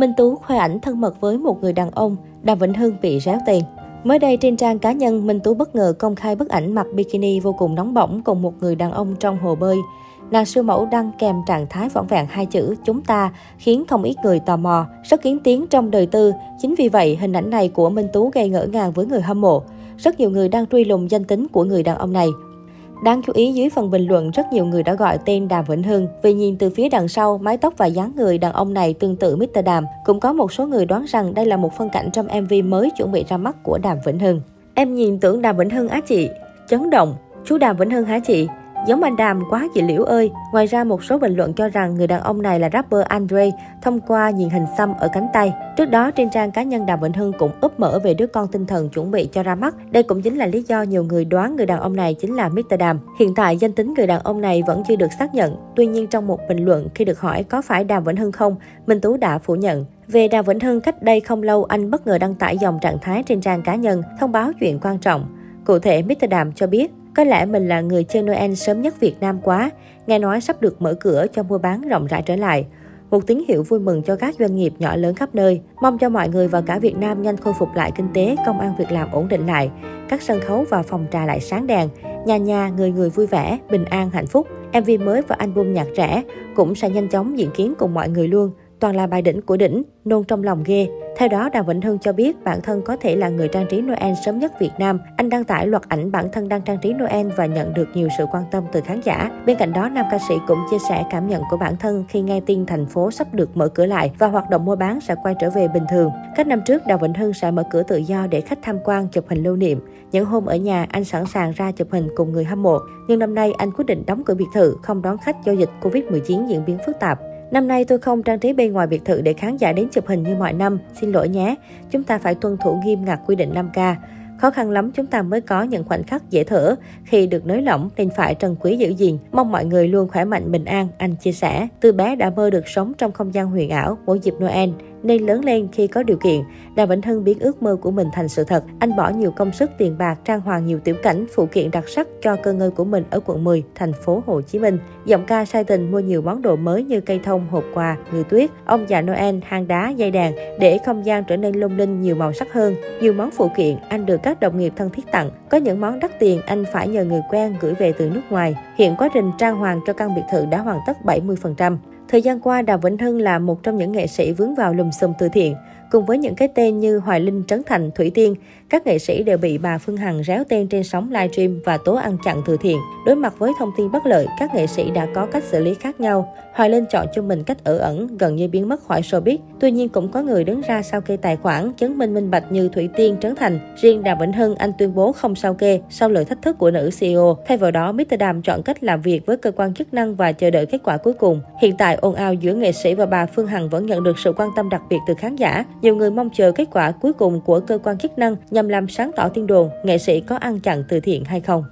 Minh Tú khoe ảnh thân mật với một người đàn ông, Đàm Vĩnh Hưng bị ráo tiền. Mới đây trên trang cá nhân, Minh Tú bất ngờ công khai bức ảnh mặc bikini vô cùng nóng bỏng cùng một người đàn ông trong hồ bơi. Nàng siêu mẫu đăng kèm trạng thái vỏn vẹn hai chữ chúng ta khiến không ít người tò mò, rất kiến tiếng trong đời tư. Chính vì vậy, hình ảnh này của Minh Tú gây ngỡ ngàng với người hâm mộ. Rất nhiều người đang truy lùng danh tính của người đàn ông này. Đáng chú ý dưới phần bình luận, rất nhiều người đã gọi tên Đàm Vĩnh Hưng vì nhìn từ phía đằng sau, mái tóc và dáng người đàn ông này tương tự Mr. Đàm. Cũng có một số người đoán rằng đây là một phân cảnh trong MV mới chuẩn bị ra mắt của Đàm Vĩnh Hưng. Em nhìn tưởng Đàm Vĩnh Hưng á chị. Chấn động. Chú Đàm Vĩnh Hưng hả chị? Giống anh Đàm quá chị Liễu ơi. Ngoài ra một số bình luận cho rằng người đàn ông này là rapper Andre thông qua nhìn hình xăm ở cánh tay. Trước đó trên trang cá nhân Đàm Vĩnh Hưng cũng úp mở về đứa con tinh thần chuẩn bị cho ra mắt. Đây cũng chính là lý do nhiều người đoán người đàn ông này chính là Mr. Đàm. Hiện tại danh tính người đàn ông này vẫn chưa được xác nhận. Tuy nhiên trong một bình luận khi được hỏi có phải Đàm Vĩnh Hưng không, Minh Tú đã phủ nhận. Về Đàm Vĩnh Hưng cách đây không lâu anh bất ngờ đăng tải dòng trạng thái trên trang cá nhân thông báo chuyện quan trọng. Cụ thể, Mr. Đàm cho biết có lẽ mình là người chơi Noel sớm nhất Việt Nam quá, nghe nói sắp được mở cửa cho mua bán rộng rãi trở lại. Một tín hiệu vui mừng cho các doanh nghiệp nhỏ lớn khắp nơi. Mong cho mọi người và cả Việt Nam nhanh khôi phục lại kinh tế, công an việc làm ổn định lại. Các sân khấu và phòng trà lại sáng đèn. Nhà nhà, người người vui vẻ, bình an, hạnh phúc. MV mới và album nhạc trẻ cũng sẽ nhanh chóng diễn kiến cùng mọi người luôn. Toàn là bài đỉnh của đỉnh, nôn trong lòng ghê. Theo đó, Đàm Vĩnh Hưng cho biết bản thân có thể là người trang trí Noel sớm nhất Việt Nam. Anh đăng tải loạt ảnh bản thân đang trang trí Noel và nhận được nhiều sự quan tâm từ khán giả. Bên cạnh đó, nam ca sĩ cũng chia sẻ cảm nhận của bản thân khi nghe tin thành phố sắp được mở cửa lại và hoạt động mua bán sẽ quay trở về bình thường. Các năm trước, Đàm Vĩnh Hưng sẽ mở cửa tự do để khách tham quan chụp hình lưu niệm. Những hôm ở nhà, anh sẵn sàng ra chụp hình cùng người hâm mộ. Nhưng năm nay, anh quyết định đóng cửa biệt thự, không đón khách do dịch Covid-19 diễn biến phức tạp. Năm nay tôi không trang trí bên ngoài biệt thự để khán giả đến chụp hình như mọi năm. Xin lỗi nhé, chúng ta phải tuân thủ nghiêm ngặt quy định 5K. Khó khăn lắm chúng ta mới có những khoảnh khắc dễ thở khi được nới lỏng nên phải trân quý giữ gìn. Mong mọi người luôn khỏe mạnh bình an, anh chia sẻ. Từ bé đã mơ được sống trong không gian huyền ảo mỗi dịp Noel nên lớn lên khi có điều kiện. Đàm Vĩnh Hưng biến ước mơ của mình thành sự thật. Anh bỏ nhiều công sức tiền bạc trang hoàng nhiều tiểu cảnh, phụ kiện đặc sắc cho cơ ngơi của mình ở quận 10, thành phố Hồ Chí Minh. Giọng ca sai tình mua nhiều món đồ mới như cây thông, hộp quà, người tuyết, ông già Noel, hang đá, dây đàn để không gian trở nên lung linh nhiều màu sắc hơn. Nhiều món phụ kiện anh được các đồng nghiệp thân thiết tặng. Có những món đắt tiền anh phải nhờ người quen gửi về từ nước ngoài. Hiện quá trình trang hoàng cho căn biệt thự đã hoàn tất 70%. Thời gian qua, Đàm Vĩnh Hưng là một trong những nghệ sĩ vướng vào lùm xùm từ thiện. Cùng với những cái tên như Hoài Linh, Trấn Thành, Thủy Tiên, các nghệ sĩ đều bị bà Phương Hằng réo tên trên sóng livestream và tố ăn chặn từ thiện. Đối mặt với thông tin bất lợi, các nghệ sĩ đã có cách xử lý khác nhau. Hoài Linh chọn cho mình cách ở ẩn, gần như biến mất khỏi showbiz. Tuy nhiên cũng có người đứng ra sao kê tài khoản, chứng minh minh bạch như Thủy Tiên, Trấn Thành. Riêng Đàm Vĩnh Hưng, anh tuyên bố không sao kê sau lời thách thức của nữ CEO. Thay vào đó, Mr. Đàm chọn cách làm việc với cơ quan chức năng và chờ đợi kết quả cuối cùng. Hiện tại, ồn ào giữa nghệ sĩ và bà Phương Hằng vẫn nhận được sự quan tâm đặc biệt từ khán giả. Nhiều người mong chờ kết quả cuối cùng của cơ quan chức năng nhằm làm sáng tỏ tin đồn nghệ sĩ có ăn chặn từ thiện hay không.